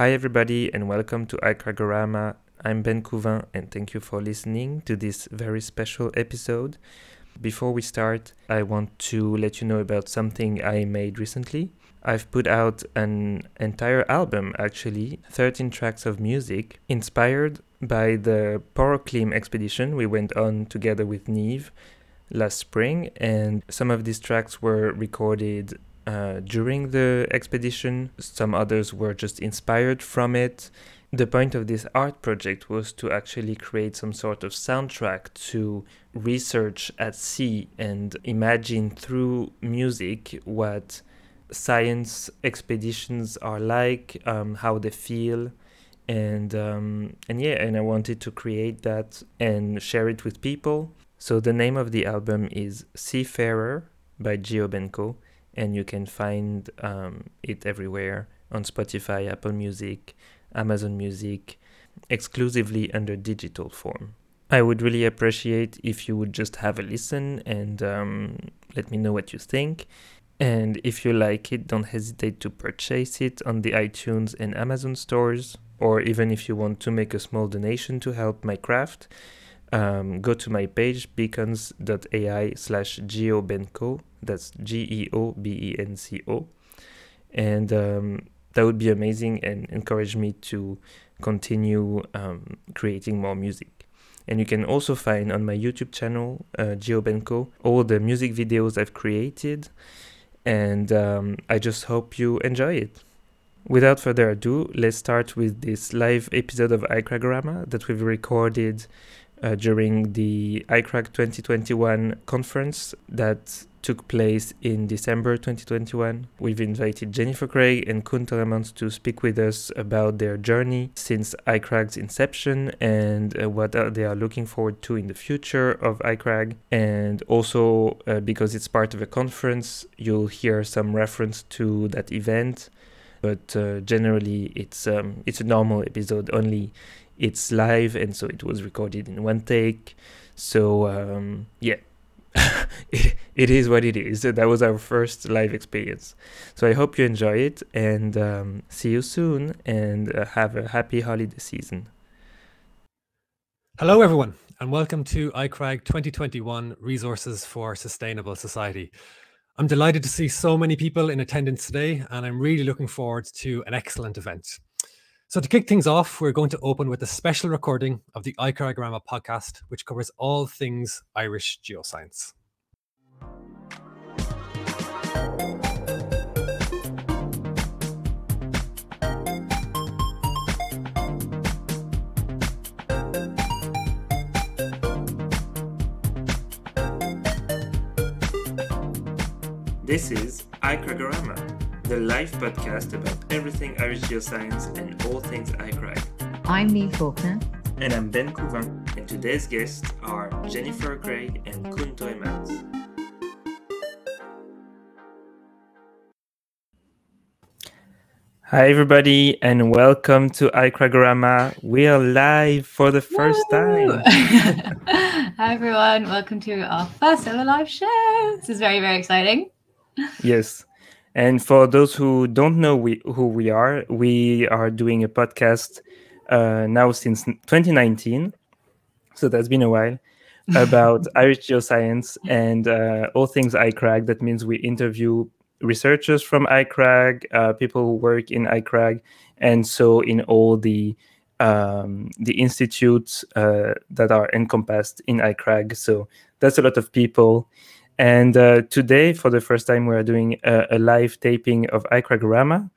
Hi, everybody, and welcome to iCRAGorama. I'm Ben Couvin, and thank you for listening to this very special episode. Before we start, I want to let you know about something I made recently. I've put out an entire album, actually, 13 tracks of music, inspired by the Poroclim expedition we went on together with Niamh last spring, and some of these tracks were recorded uh, during the expedition, some others were just inspired from it. The point of this art project was to actually create some sort of soundtrack to research at sea and imagine through music what science expeditions are like, um, how they feel, and um, and yeah, and I wanted to create that and share it with people. So the name of the album is Seafarer by GeoBenco, and you can find um, it everywhere on Spotify, Apple Music, Amazon Music, exclusively under digital form. I would really appreciate if you would just have a listen and um, let me know what you think. And if you like it, don't hesitate to purchase it on the iTunes and Amazon stores, or even if you want to make a small donation to help my craft, um, go to my page beacons.ai slash geobenco. That's G E O B E N C O. And um, that would be amazing and encourage me to continue um, creating more music. And you can also find on my YouTube channel, uh, GeoBenco, all the music videos I've created. And um, I just hope you enjoy it. Without further ado, let's start with this live episode of iCRAGorama that we've recorded uh, during the iCrag 2021 conference that took place in December 2021. We've invited Jennifer Craig and Koen Torremans to speak with us about their journey since iCrag's inception and uh, what they are looking forward to in the future of iCrag. And also, uh, because it's part of a conference, you'll hear some reference to that event. But uh, generally, it's um, it's a normal episode. Only it's live, and so it was recorded in one take. So um, yeah, it, it is what it is. That was our first live experience. So I hope you enjoy it and um, see you soon and uh, have a happy holiday season. Hello, everyone, and welcome to iCrag 2021 Resources for Sustainable Society. I'm delighted to see so many people in attendance today, and I'm really looking forward to an excellent event. So, to kick things off, we're going to open with a special recording of the iCRAGorama podcast, which covers all things Irish geoscience. This is iCRAGorama the live podcast about everything Irish geoscience and all things iCrag. I'm Niamh Faulkner. And I'm Ben Couvin, and today's guests are Jennifer Craig and Koen Torremans. Hi, everybody, and welcome to iCRAGorama. We are live for the first Woo! time. Hi, everyone. Welcome to our first ever live show. This is very, very exciting. Yes. And for those who don't know we, who we are, we are doing a podcast uh, now since 2019. So that's been a while about Irish geoscience and uh, all things iCrag. That means we interview researchers from iCrag, uh, people who work in iCrag, and so in all the um, the institutes uh, that are encompassed in iCrag. So that's a lot of people. And uh, today, for the first time, we're doing a, a live taping of iCRAGorama.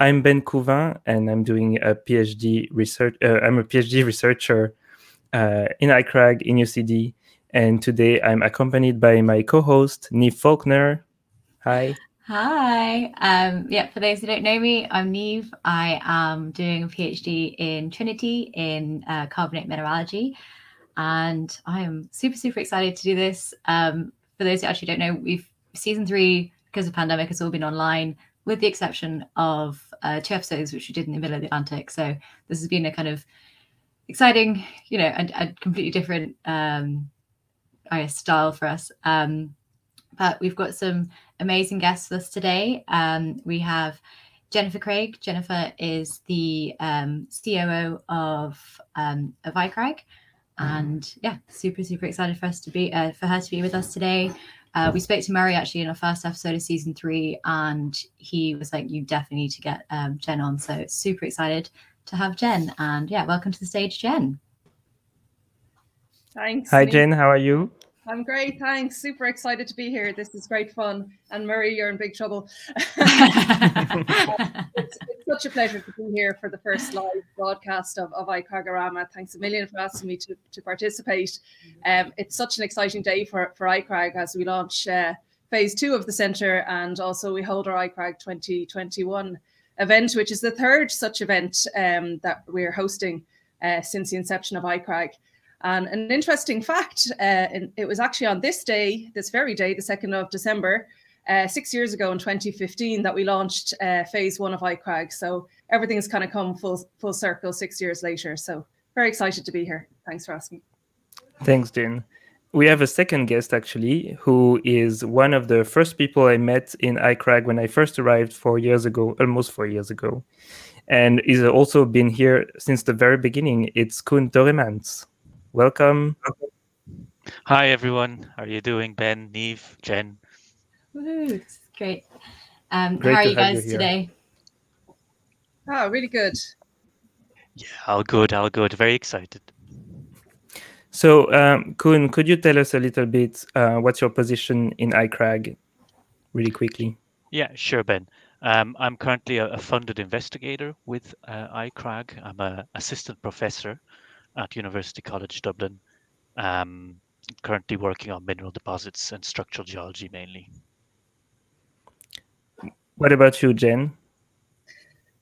I'm Ben Couvin, and I'm doing a PhD research. Uh, I'm a PhD researcher uh, in iCrag in UCD, and today I'm accompanied by my co-host Niamh Faulkner. Hi. Hi. Um, yeah, for those who don't know me, I'm Niamh. I am doing a PhD in Trinity in uh, carbonate mineralogy, and I am super super excited to do this. Um, for those who actually don't know, we've season three because of pandemic has all been online, with the exception of uh, two episodes which we did in the middle of the Atlantic. So this has been a kind of exciting, you know, and a, completely different, um, I guess, style for us. Um, but we've got some amazing guests with us today. Um, we have Jennifer Craig. Jennifer is the um, COO of um, of iCrag, and yeah, super super excited for us to be uh, for her to be with us today. Uh, we spoke to Murray actually in our first episode of season three, and he was like, "You definitely need to get um, Jen on." So super excited to have Jen, and yeah, welcome to the stage, Jen. Thanks. Hi, Jen. How are you? I'm great. Thanks. Super excited to be here. This is great fun. And Murray, you're in big trouble. it's, it's, such a pleasure to be here for the first live broadcast of, of iCragorama. Thanks a million for asking me to, to participate. Um, it's such an exciting day for, for iCrag as we launch uh, phase two of the centre and also we hold our iCrag 2021 event, which is the third such event um, that we're hosting uh, since the inception of iCrag. And an interesting fact, uh, it was actually on this day, this very day, the 2nd of December, uh, six years ago in 2015, that we launched uh, phase one of iCrag. So everything's kind of come full, full circle six years later. So very excited to be here. Thanks for asking. Thanks, Jen. We have a second guest actually, who is one of the first people I met in iCrag when I first arrived four years ago, almost four years ago. And he's also been here since the very beginning. It's Torremans. Welcome. Hi, everyone. How are you doing, Ben, Niamh, Jen? Woo, great. Um, great how are you guys you today? Oh, really good. Yeah, all good, all good. Very excited. So, um, Koen, could you tell us a little bit uh, what's your position in iCrag, really quickly? Yeah, sure, Ben. Um, I'm currently a, a, funded investigator with uh, iCrag. I'm an assistant professor at University College Dublin. Um, currently working on mineral deposits and structural geology mainly. What about you, Jen?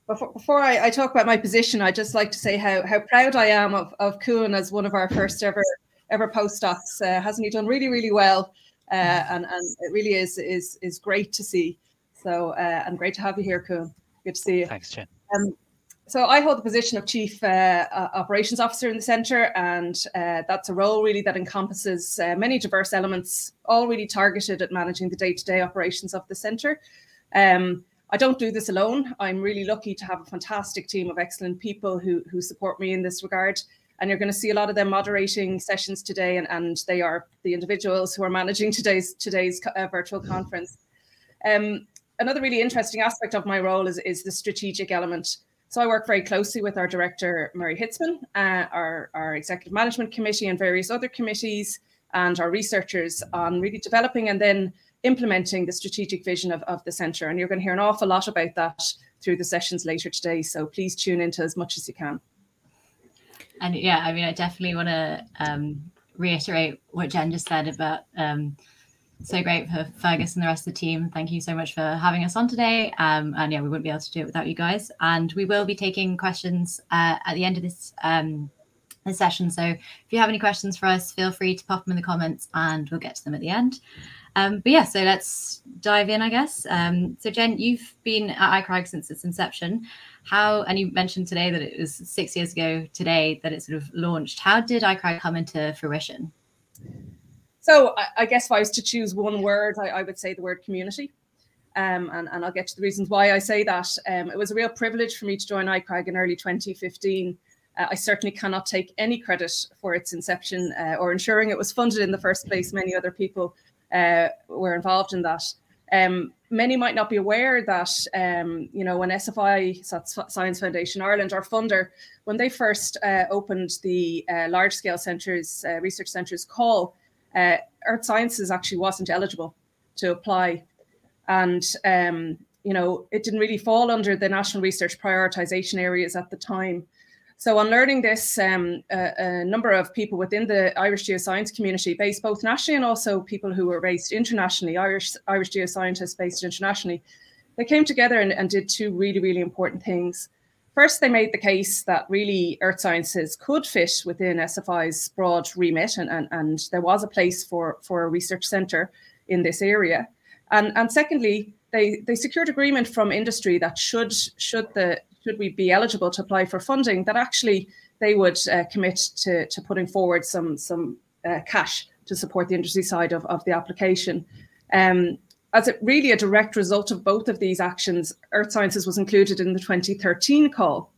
Before, before I, I, talk about my position, I'd just like to say how, how proud I am of, of Koen as one of our first ever ever postdocs. Uh, hasn't he done really, really well? Uh, and, and it really is is is great to see. So uh, and great to have you here, Koen. Good to see you. Thanks, Jen. Um, so I hold the position of chief uh, operations officer in the centre, and uh, that's a role really that encompasses uh, many diverse elements, all really targeted at managing the day-to-day operations of the centre. Um, I don't do this alone. I'm really lucky to have a fantastic team of excellent people who who support me in this regard. And you're going to see a lot of them moderating sessions today, and, and they are the individuals who are managing today's today's uh, virtual conference. Um, another really interesting aspect of my role is, is the strategic element. So I work very closely with our director, Murray Hitzman, uh, our, our executive management committee and various other committees and our researchers on really developing and then implementing the strategic vision of, of the centre. And you're going to hear an awful lot about that through the sessions later today. So please tune into as much as you can. And yeah, I mean, I definitely want to um, reiterate what Jen just said about um, so great for Fergus and the rest of the team. Thank you so much for having us on today. Um, and yeah, we wouldn't be able to do it without you guys. And we will be taking questions uh, at the end of this um, this session. So if you have any questions for us, feel free to pop them in the comments, and we'll get to them at the end. Um, but yeah, so let's dive in, I guess. Um, so Jen, you've been at iCrag since its inception. How and you mentioned today that it was six years ago today that it sort of launched. How did iCrag come into fruition? So I, I, guess if I was to choose one word, I, I would say the word community. Um, and, and, I'll get to the reasons why I say that. Um, it was a real privilege for me to join iCrag in early 2015. Uh, I certainly cannot take any credit for its inception uh, or ensuring it was funded in the first place. Many other people uh, were involved in that. Um, many might not be aware that, um, you know, when SFI, Science Foundation Ireland, our funder, when they first uh, opened the uh, large scale centres, uh, research centres call, uh, earth sciences actually wasn't eligible to apply. And, um, you know, it didn't really fall under the national research prioritization areas at the time. So, on learning this, um, a, a, number of people within the Irish geoscience community, based both nationally and also people who were based internationally, Irish Irish geoscientists based internationally, they came together and, and did two really, really important things. First, they made the case that really earth sciences could fit within SFI's broad remit, and, and, and there was a place for, for a research centre in this area. And, and secondly, they, they secured agreement from industry that should should the should we be eligible to apply for funding, that actually they would uh, commit to, to putting forward some some uh, cash to support the industry side of, of the application. Um, as it really a direct result of both of these actions, Earth Sciences was included in the 2013 call.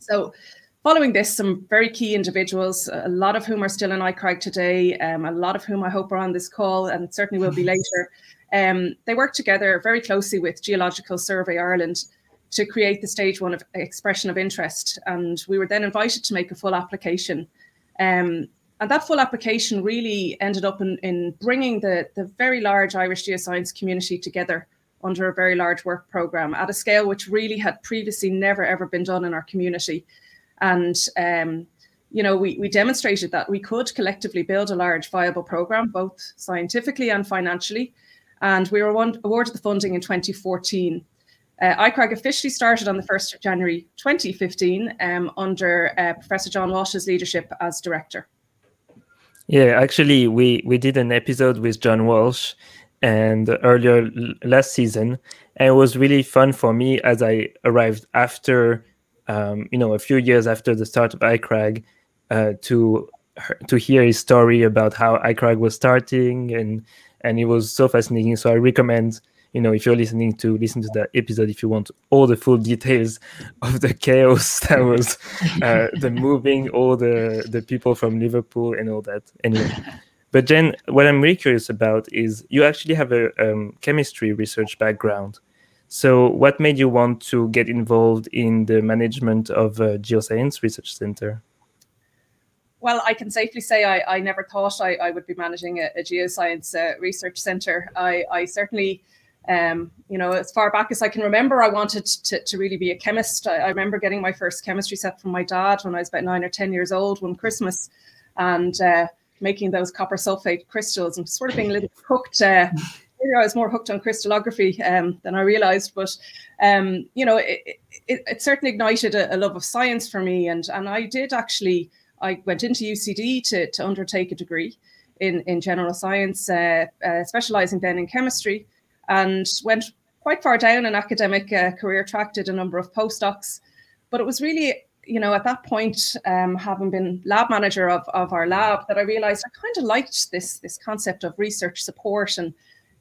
So following this, some very key individuals, a lot of whom are still in ICRAG today, um, a lot of whom I hope are on this call and certainly will be later. Um, they work together very closely with Geological Survey Ireland to create the stage one of expression of interest. And we were then invited to make a full application. Um, and that full application really ended up in, in bringing the, the very large Irish geoscience community together under a very large work program at a scale which really had previously never ever been done in our community. And um, you know, we, we demonstrated that we could collectively build a large viable program, both scientifically and financially. And we were awarded the funding in 2014. Uh, ICRAG officially started on the 1st of January 2015 um, under uh, Professor John Walsh's leadership as director. Yeah, actually, we, we did an episode with John Walsh and earlier last season, and it was really fun for me as I arrived after, um, you know, a few years after the start of ICRAG, uh, to to hear his story about how ICRAG was starting, and and it was so fascinating. So I recommend you know, if you're listening to listen to that episode, if you want all the full details of the chaos that was uh, the moving, all the the people from Liverpool and all that. Anyway, but Jen, what I'm really curious about is you actually have a um, chemistry research background. So, what made you want to get involved in the management of a Geoscience Research Center? Well, I can safely say I, I never thought I, I would be managing a, a geoscience uh, research center. I, I certainly um, you know, as far back as I can remember, I wanted to, to really be a chemist. I, I, remember getting my first chemistry set from my dad when I was about nine or 10 years old one Christmas and uh, making those copper sulfate crystals and sort of being a little hooked. Uh, I was more hooked on crystallography um, than I realized, but um, you know, it, it, it certainly ignited a, a, love of science for me. And, and I did actually, I went into UCD to, to undertake a degree in, in general science, uh, uh specializing then in chemistry and went quite far down an academic uh, career track, did a number of postdocs. But it was really, you know, at that point, um, having been lab manager of, of our lab, that I realized I kind of liked this, this concept of research support. And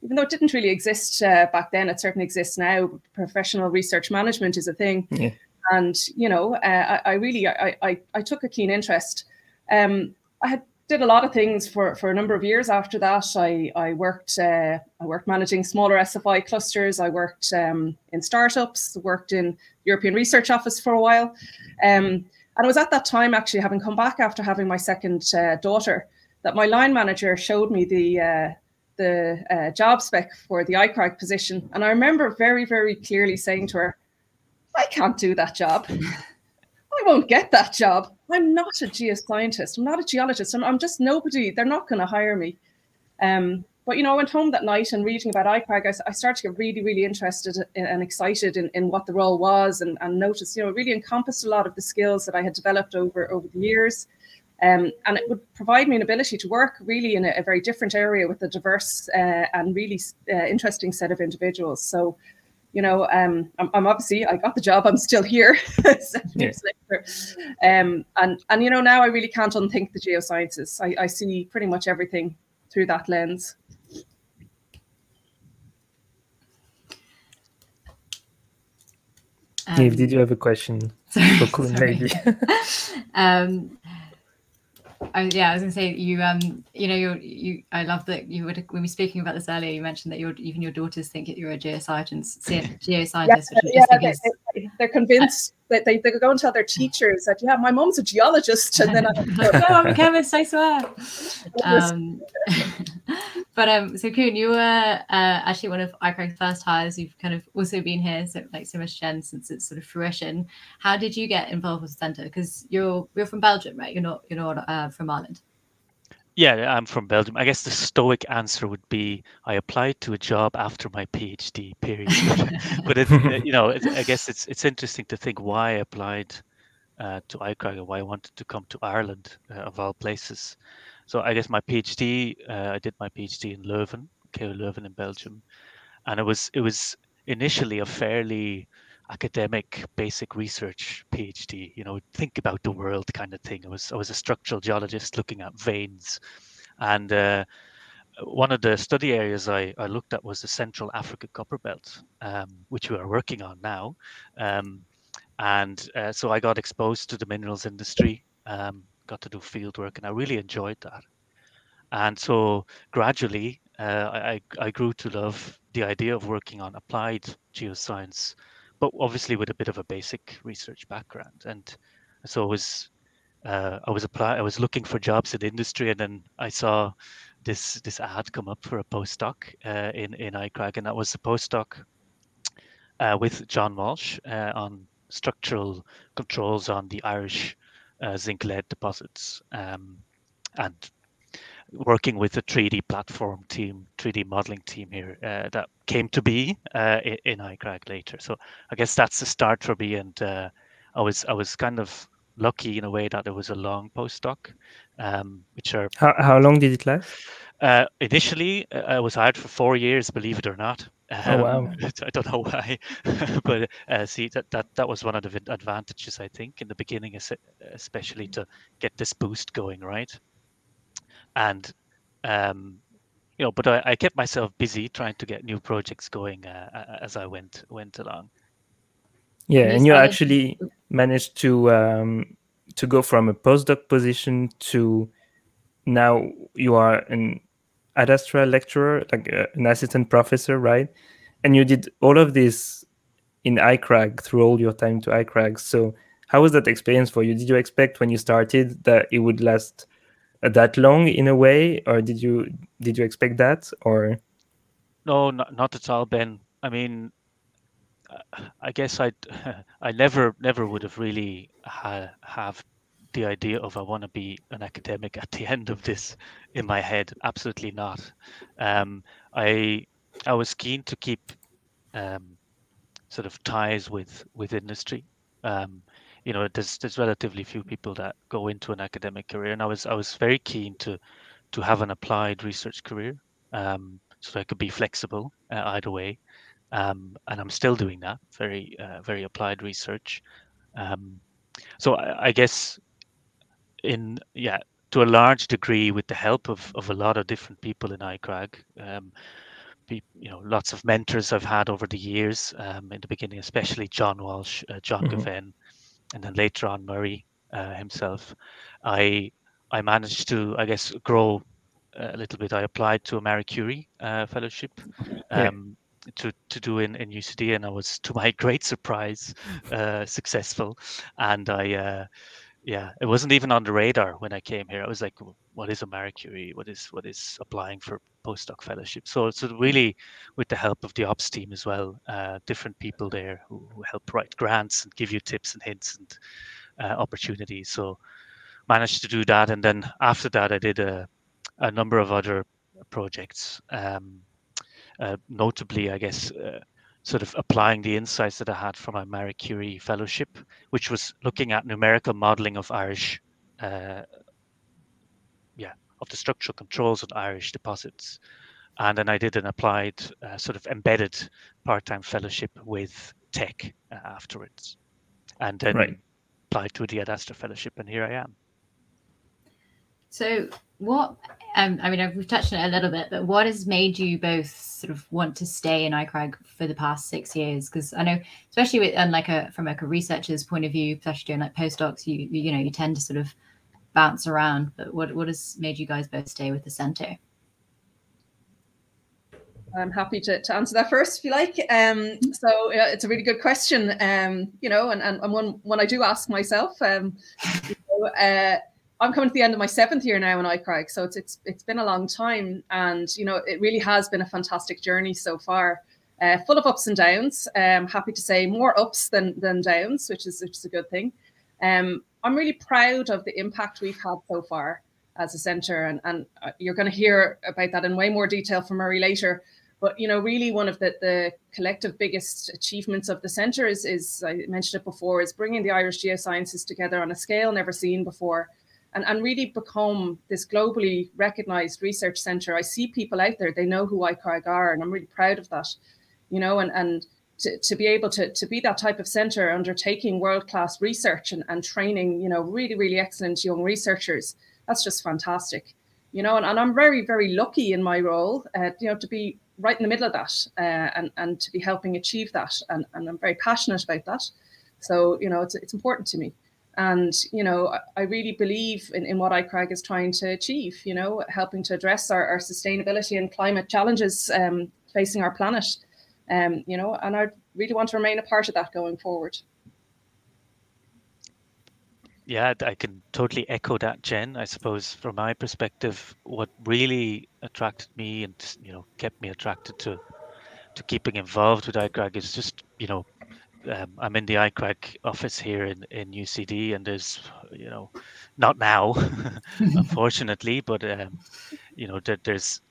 even though it didn't really exist uh, back then, it certainly exists now. Professional research management is a thing. Yeah. And, you know, uh, I, I, really, I, I, I, took a keen interest. Um, I had did a lot of things for, for a number of years after that. I, I worked uh, I worked managing smaller SFI clusters. I worked um, in startups, worked in European Research Office for a while. Um, and it was at that time, actually, having come back after having my second uh, daughter, that my line manager showed me the uh, the uh, job spec for the ICRAG position. And I remember very, very clearly saying to her, I can't do that job. Won't get that job. I'm not a geoscientist. I'm not a geologist. I'm, I'm just nobody. They're not going to hire me. Um, but you know, I went home that night and reading about ICRAG, I, I started to get really, really interested in, and excited in, in what the role was, and, and noticed, you know, it really encompassed a lot of the skills that I had developed over over the years. Um, and it would provide me an ability to work really in a, a very different area with a diverse uh, and really uh, interesting set of individuals. So you know, um, I'm, I'm, obviously I got the job. I'm still here seven yeah. years later, um, and and you know now I really can't unthink the geosciences. I, I see pretty much everything through that lens. Um, Eve, did you have a question sorry, for Lady? um, I, yeah, I was gonna say you um you know you're you I love that you would when we were speaking about this earlier you mentioned that your even your daughters think that you're a geoscientist geoscientist yeah, yeah they, are convinced that they, they go and tell their teachers that yeah my mom's a geologist. And then I no I'm a chemist I swear um, but um so Koen you were uh, actually one of ICRAG's first hires. You've kind of also been here so like so much Jen since its sort of fruition. How did you get involved with the center? Because you're you're from Belgium right? You're not you're not uh, from Ireland yeah, I'm from Belgium. I guess the stoic answer would be I applied to a job after my PhD. Period. but it, you know, it, I guess it's it's interesting to think why I applied uh, to ICRAG and why I wanted to come to Ireland uh, of all places. So I guess my PhD, uh, I did my PhD in Leuven, KU Leuven in Belgium, and it was it was initially a fairly academic basic research PhD, you know, think about the world kind of thing. I was I was a structural geologist looking at veins, and uh, one of the study areas I, I looked at was the Central Africa Copper Belt, um, which we are working on now. Um, and uh, so I got exposed to the minerals industry, um, got to do field work, and I really enjoyed that. And so gradually, uh, I, I grew to love the idea of working on applied geoscience, but obviously with a bit of a basic research background. And so I was uh, I was apply I was looking for jobs in industry, and then I saw this this ad come up for a postdoc uh, in in ICRAG, and that was a postdoc uh, with John Walsh uh, on structural controls on the Irish uh, zinc lead deposits, um, and working with the 3D platform team, 3D modeling team here uh, that came to be uh, in, in ICRAG later. So I guess that's the start for me, and uh, I was I was kind of lucky in a way that it was a long postdoc, um, which are how how long did it last? Uh, initially, uh, I was hired for four years, believe it or not. Um, oh wow! Um, I don't know why, but uh, see that, that that was one of the advantages I think in the beginning, especially to get this boost going, right? And um, you know, but I, I, kept myself busy trying to get new projects going uh, as I went went along. Yeah, and you actually managed to um, to go from a postdoc position to now you are an ad astra lecturer, like uh, an assistant professor, right? And you did all of this in ICRAG through all your time to ICRAG. So how was that experience for you? Did you expect when you started that it would last that long in a way, or did you did you expect that, or? No, not, not at all, Ben. I mean, I guess I I never never would have really ha, have the idea of I want to be an academic at the end of this in my head. Absolutely not. Um, I I was keen to keep um, sort of ties with with industry. Um, you know, there's there's relatively few people that go into an academic career, and I was I was very keen to to have an applied research career, um, so I could be flexible uh, either way um, and I'm still doing that very uh, very applied research. Um, so I, I, guess in yeah to a large degree with the help of, of a lot of different people in ICRAG, um, you know lots of mentors I've had over the years. Um, in the beginning, especially John Walsh, uh, John mm-hmm. And then later on Murray uh, himself. I I managed to I guess grow a little bit. I applied to a Marie Curie uh, fellowship. Um, to to do in in UCD, and I was to my great surprise uh, successful. And I, uh, yeah, it wasn't even on the radar when I came here. I was like, what is a Marie Curie? What is what is applying for postdoc fellowship? So so really, with the help of the ops team as well, uh, different people there who, who, help write grants and give you tips and hints and uh, opportunities. So managed to do that, and then after that, I did a a number of other projects. Um, uh, notably, I guess, uh, sort of applying the insights that I had from my Marie Curie fellowship, which was looking at numerical modeling of Irish, uh, yeah, of the structural controls on Irish deposits. And then I did an applied, uh, sort of embedded part-time fellowship with Teck uh, afterwards, and then right. applied to the Ad Astra fellowship, and here I am. So, what um, I mean, we've touched on it a little bit, but what has made you both sort of want to stay in ICRAG for the past six years? Because I know, especially with and like a from like a researcher's point of view, especially doing like postdocs, you you know you tend to sort of bounce around. But what what has made you guys both stay with the center? I'm happy to, to answer that first, if you like. Um, so yeah, it's a really good question. Um, you know, and, and, and one one I do ask myself. Um, you know, uh, I'm coming to the end of my seventh year now in ICRAG, so it's it's it's been a long time, and you know it really has been a fantastic journey so far, uh, full of ups and downs. Um, happy to say more ups than than downs, which is which is a good thing. Um, I'm really proud of the impact we've had so far as a centre, and and uh, you're going to hear about that in way more detail from Murray later. But you know, really, one of the the collective biggest achievements of the centre is is I mentioned it before is bringing the Irish geosciences together on a scale never seen before and, and really become this globally recognized research center. I see people out there, they know who ICRAG are, and I'm really proud of that, you know, and, and to, to be able to, to be that type of center undertaking world-class research and, and training, you know, really, really excellent young researchers, that's just fantastic you know, and, and I'm very, very lucky in my role, uh, you know, to be right in the middle of that uh, and, and to be helping achieve that. And, and I'm very passionate about that. So, you know, it's, it's important to me. And, you know, I, really believe in, in what ICRAG is trying to achieve, you know, helping to address our, our sustainability and climate challenges um, facing our planet. Um, you know, and I really want to remain a part of that going forward. Yeah, I can totally echo that, Jen. I suppose from my perspective, what really attracted me and you know kept me attracted to to keeping involved with ICRAG is just you know um, I'm in the ICRAG office here in in UCD, and there's you know not now, unfortunately, but um, you know there, there's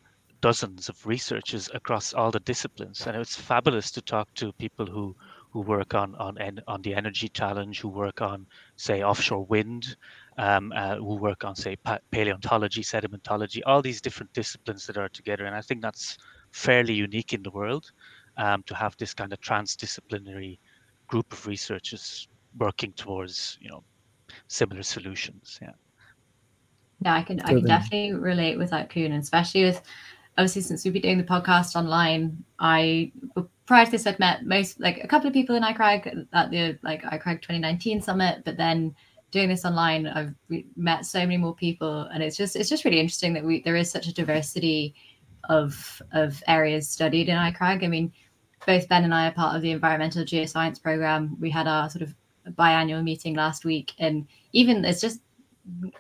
dozens of researchers across all the disciplines, and it's fabulous to talk to people who who work on on on the energy challenge, who work on say offshore wind, um, uh, who work on say paleontology, sedimentology, all these different disciplines that are together, and I think that's fairly unique in the world um, to have this kind of transdisciplinary group of researchers working towards you know similar solutions. Yeah. Yeah, I can I can definitely relate with that, Koen, and especially with obviously since we've been doing the podcast online. I prior to this, I'd met most like a couple of people in ICRAG at the like ICRAG 2019 summit, but then doing this online, I've met so many more people, and it's just it's just really interesting that we there is such a diversity of of areas studied in ICRAG. I mean, both Ben and I are part of the environmental geoscience program. We had our sort of biannual meeting last week, and even there's just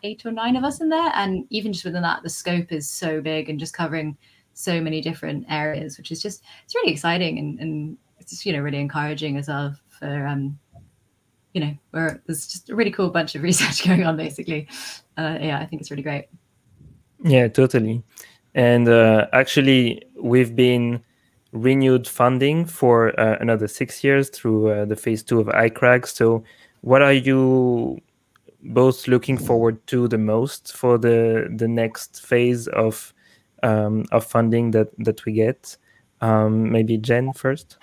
eight or nine of us in there, and even just within that, the scope is so big and just covering so many different areas, which is just it's really exciting and, and it's just, you know really encouraging as well for um you know where there's just a really cool bunch of research going on basically. Uh, yeah, I think it's really great. Yeah, totally. And uh, actually, we've been renewed funding for uh, another six years through uh, the phase two of ICRAG. So, what are you both looking forward to the most for the the next phase of um, of funding that that we get. Um, maybe Jen first.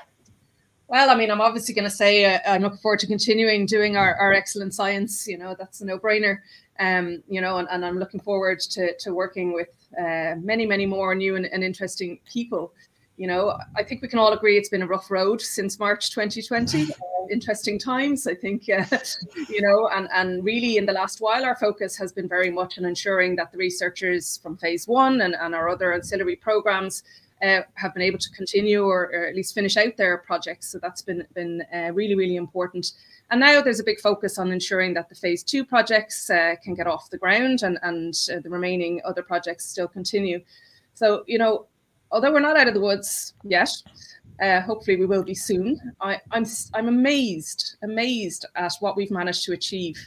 Well, I mean, I'm obviously going to say uh, I'm looking forward to continuing doing our, our excellent science. You know, that's a no brainer. Um, you know, and, and I'm looking forward to, to working with uh, many, many more new and, and interesting people you know, I think we can all agree it's been a rough road since March 2020. Uh, interesting times, I think, uh, you know, and, and really in the last while, our focus has been very much on ensuring that the researchers from phase one and, and our other ancillary programs uh, have been able to continue or, or, at least finish out their projects. So that's been, been uh, really, really important. And now there's a big focus on ensuring that the phase two projects uh, can get off the ground and, and uh, the remaining other projects still continue. So, you know, although we're not out of the woods yet, uh, hopefully we will be soon. I, am I'm, I'm amazed, amazed at what we've managed to achieve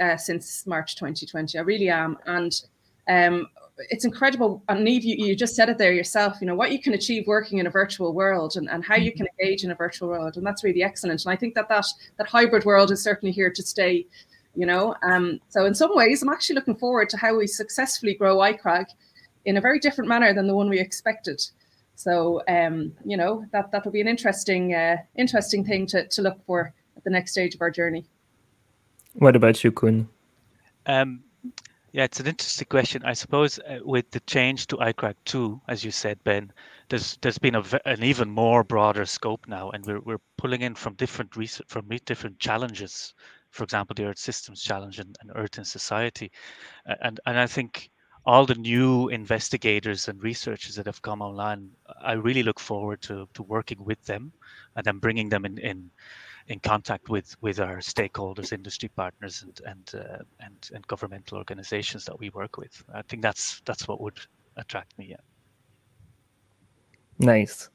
uh, since March 2020. I really am, and um, it's incredible. And Niamh, you, you just said it there yourself. You know what you can achieve working in a virtual world, and, and how you can engage in a virtual world, and that's really excellent. And I think that that that hybrid world is certainly here to stay. You know, um, so in some ways, I'm actually looking forward to how we successfully grow ICRAG in a very different manner than the one we expected. So um, you know that that will be an interesting uh, interesting thing to, to look for at the next stage of our journey. What about you, Koen? Um, yeah, it's an interesting question. I suppose uh, with the change to ICRAG two, as you said, Ben, there's there's been a, an even more broader scope now, and we're we're pulling in from different research from different challenges. For example, the Earth Systems Challenge and, and Earth in Society, and and I think all the new investigators and researchers that have come online, I really look forward to, to working with them and then bringing them in, in in contact with with our stakeholders, industry partners, and and uh, and and governmental organizations that we work with. I think that's that's what would attract me. Yeah. Nice.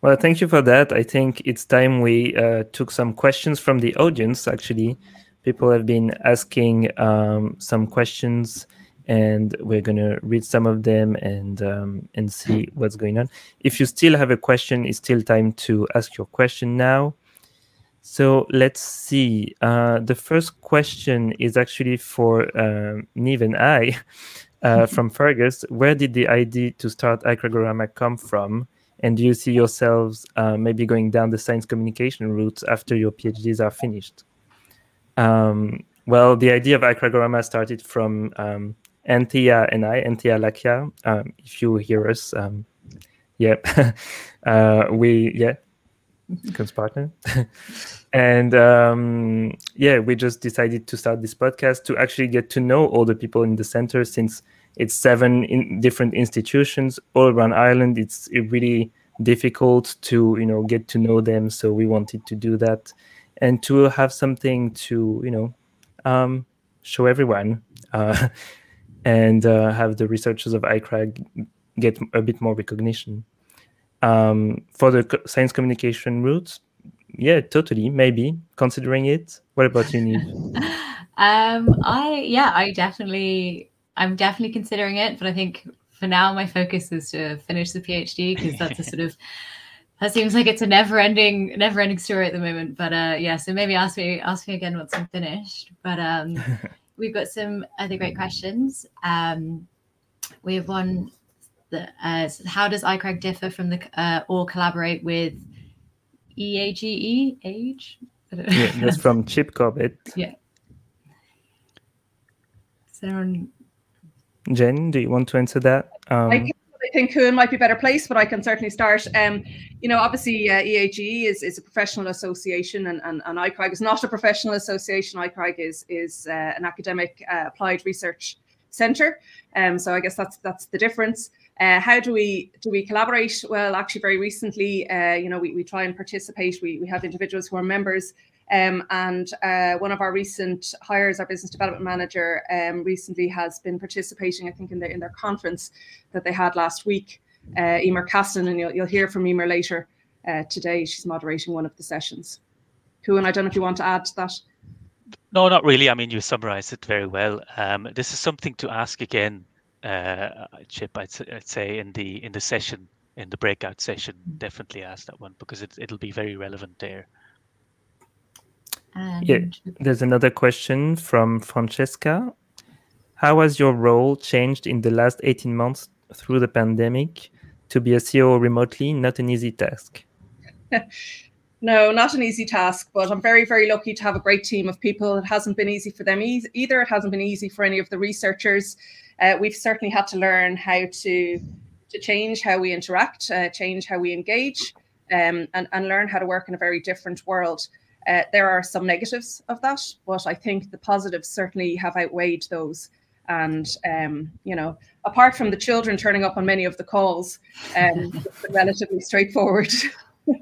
Well, thank you for that. I think it's time we uh, took some questions from the audience. Actually, people have been asking um, some questions and we're going to read some of them and um, and see what's going on. If you still have a question, it's still time to ask your question now. So let's see. Uh, the first question is actually for um, Niamh and I uh, from Fergus. Where did the idea to start ICRAGorama come from? And do you see yourselves uh, maybe going down the science communication route after your PhDs are finished? Um, well, the idea of ICRAGorama started from um, Anthea and I, Antia Lakia. Um, if you hear us, um, yeah, uh, we yeah, partner. and um, yeah, we just decided to start this podcast to actually get to know all the people in the center since it's seven in different institutions all around Ireland. It's really difficult to you know get to know them, so we wanted to do that and to have something to you know um, show everyone uh, and uh, have the researchers of ICRAG get a bit more recognition. Um, for the science communication route, yeah, totally, maybe considering it. What about you, Niamh? um, I yeah, I definitely, I'm definitely considering it, but I think for now my focus is to finish the PhD because that's a sort of that seems like it's a never-ending, never-ending story at the moment. But uh, yeah, so maybe ask me, ask me again once I'm finished. But um, we've got some other great questions. Um, we have one that uh, how does ICRAG differ from the uh, or collaborate with EAGE? Age? Yeah, that's from Chip Corbett. Yeah. So, Jen, do you want to answer that? Um, I, I think Koen might be a better placed, but I can certainly start. Um, you know, obviously, uh, EAGE is, is a professional association, and, and, and ICRAG is not a professional association. ICRAG is is uh, an academic uh, applied research centre. Um, so I guess that's that's the difference. Uh, how do we do we collaborate? Well, actually, very recently, uh, you know, we, we try and participate. We, we have individuals who are members, um, and uh, one of our recent hires, our business development manager, um, recently has been participating. I think in their in their conference that they had last week. Uh, Emer Caston, and you'll you'll hear from Emer later uh, today. She's moderating one of the sessions. and I don't know if you want to add to that. No, not really. I mean, you summarized it very well. Um, this is something to ask again uh, Chip, I'd, I'd say in the in the session, in the breakout session, definitely ask that one because it, it'll be very relevant there. And yeah, there's another question from Francesca. How has your role changed in the last 18 months through the pandemic? To be a CEO remotely, not an easy task. no, not an easy task, but I'm very, very lucky to have a great team of people. It hasn't been easy for them either. It hasn't been easy for any of the researchers uh, we've certainly had to learn how to to change how we interact, uh, change how we engage, um, and, and learn how to work in a very different world. Uh, there are some negatives of that, but I think the positives certainly have outweighed those. And um, you know, apart from the children turning up on many of the calls, um, it's relatively straightforward.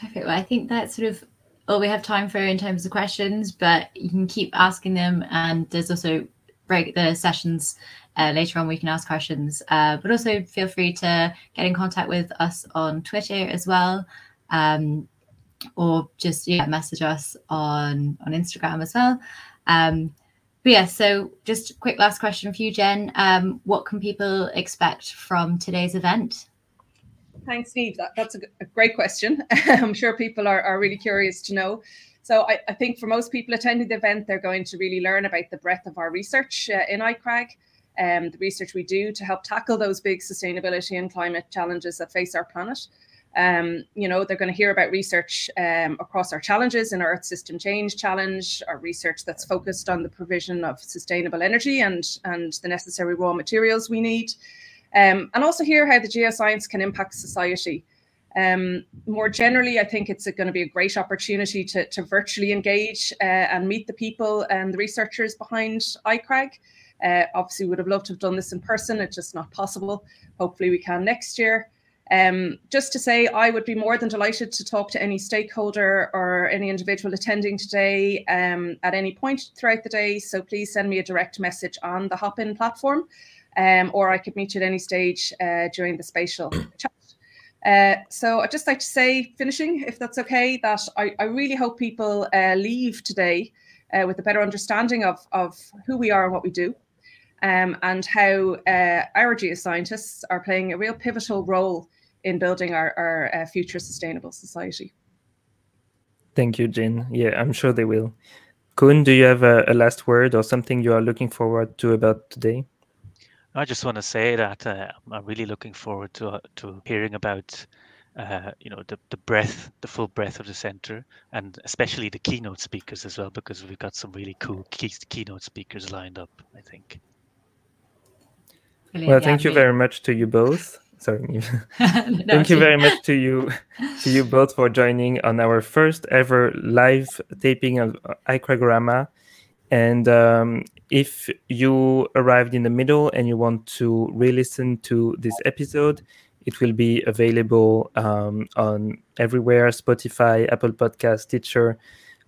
Perfect. Well, I think that's sort of all we have time for in terms of questions, but you can keep asking them. And there's also break the sessions uh, later on. We can ask questions, uh, but also feel free to get in contact with us on Twitter as well, um, or just yeah message us on on Instagram as well. Um, but yeah, so just a quick last question for you, Jen. Um, what can people expect from today's event? Thanks, Steve. That, that's a, a, great question. I'm sure people are, are really curious to know. So I, I, think for most people attending the event, they're going to really learn about the breadth of our research uh, in ICRAG, um, the research we do to help tackle those big sustainability and climate challenges that face our planet. Um, you know, they're going to hear about research um, across our challenges in our Earth System Change Challenge, our research that's focused on the provision of sustainable energy and, and the necessary raw materials we need um, and also hear how the geoscience can impact society. Um, more generally, I think it's going to be a great opportunity to, to virtually engage uh, and meet the people and the researchers behind ICRAG. Uh, obviously, would have loved to have done this in person. It's just not possible. Hopefully, we can next year. Um, just to say, I would be more than delighted to talk to any stakeholder or any individual attending today um, at any point throughout the day. So please send me a direct message on the Hopin platform um, or I could meet you at any stage uh, during the spatial chat. Uh, so I'd just like to say, finishing, if that's okay, that I, I really hope people uh, leave today uh, with a better understanding of, of who we are and what we do, um, and how uh, our geoscientists are playing a real pivotal role in building our, our uh, future sustainable society. Thank you, Jen. Yeah, I'm sure they will. Koen, do you have a, a last word or something you are looking forward to about today? I just want to say that uh, I'm really looking forward to uh, to hearing about uh, you know the, the breadth the full breadth of the center and especially the keynote speakers as well because we've got some really cool key, keynote speakers lined up i think Brilliant. well thank yeah, you very much to you both. Sorry no, thank you very much to you to you both for joining on our first ever live taping of iCragorama. And um, if you arrived in the middle and you want to re-listen to this episode it will be available um, on everywhere Spotify, Apple Podcast, Stitcher,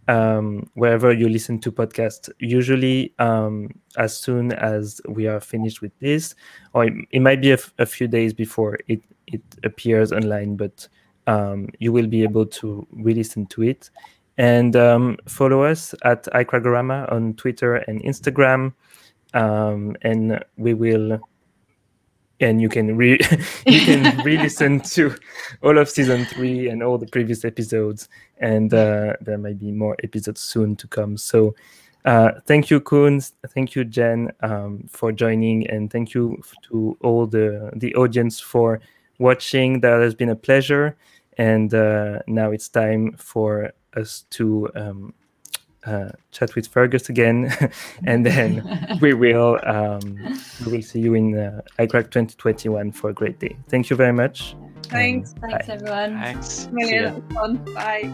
um, wherever you listen to podcasts. Usually, um, as soon as we are finished with this, or it, it might be a, few days before it, it appears online, but um, you will be able to re listen to it. And um, follow us at iCRAGorama on Twitter and Instagram. Um, and we will and you can re you can re-listen to all of season three and all the previous episodes and uh, there might be more episodes soon to come. So uh, thank you Koen thank you jen um, for joining and thank you to all the the audience for watching. That has been a pleasure and uh, now it's time for us to um, uh, chat with Fergus again, and then we will um, we will see you in uh, iCRAG 2021 for a great day. Thank you very much. Thanks. Thanks, everyone. Thanks. Million fun. Bye.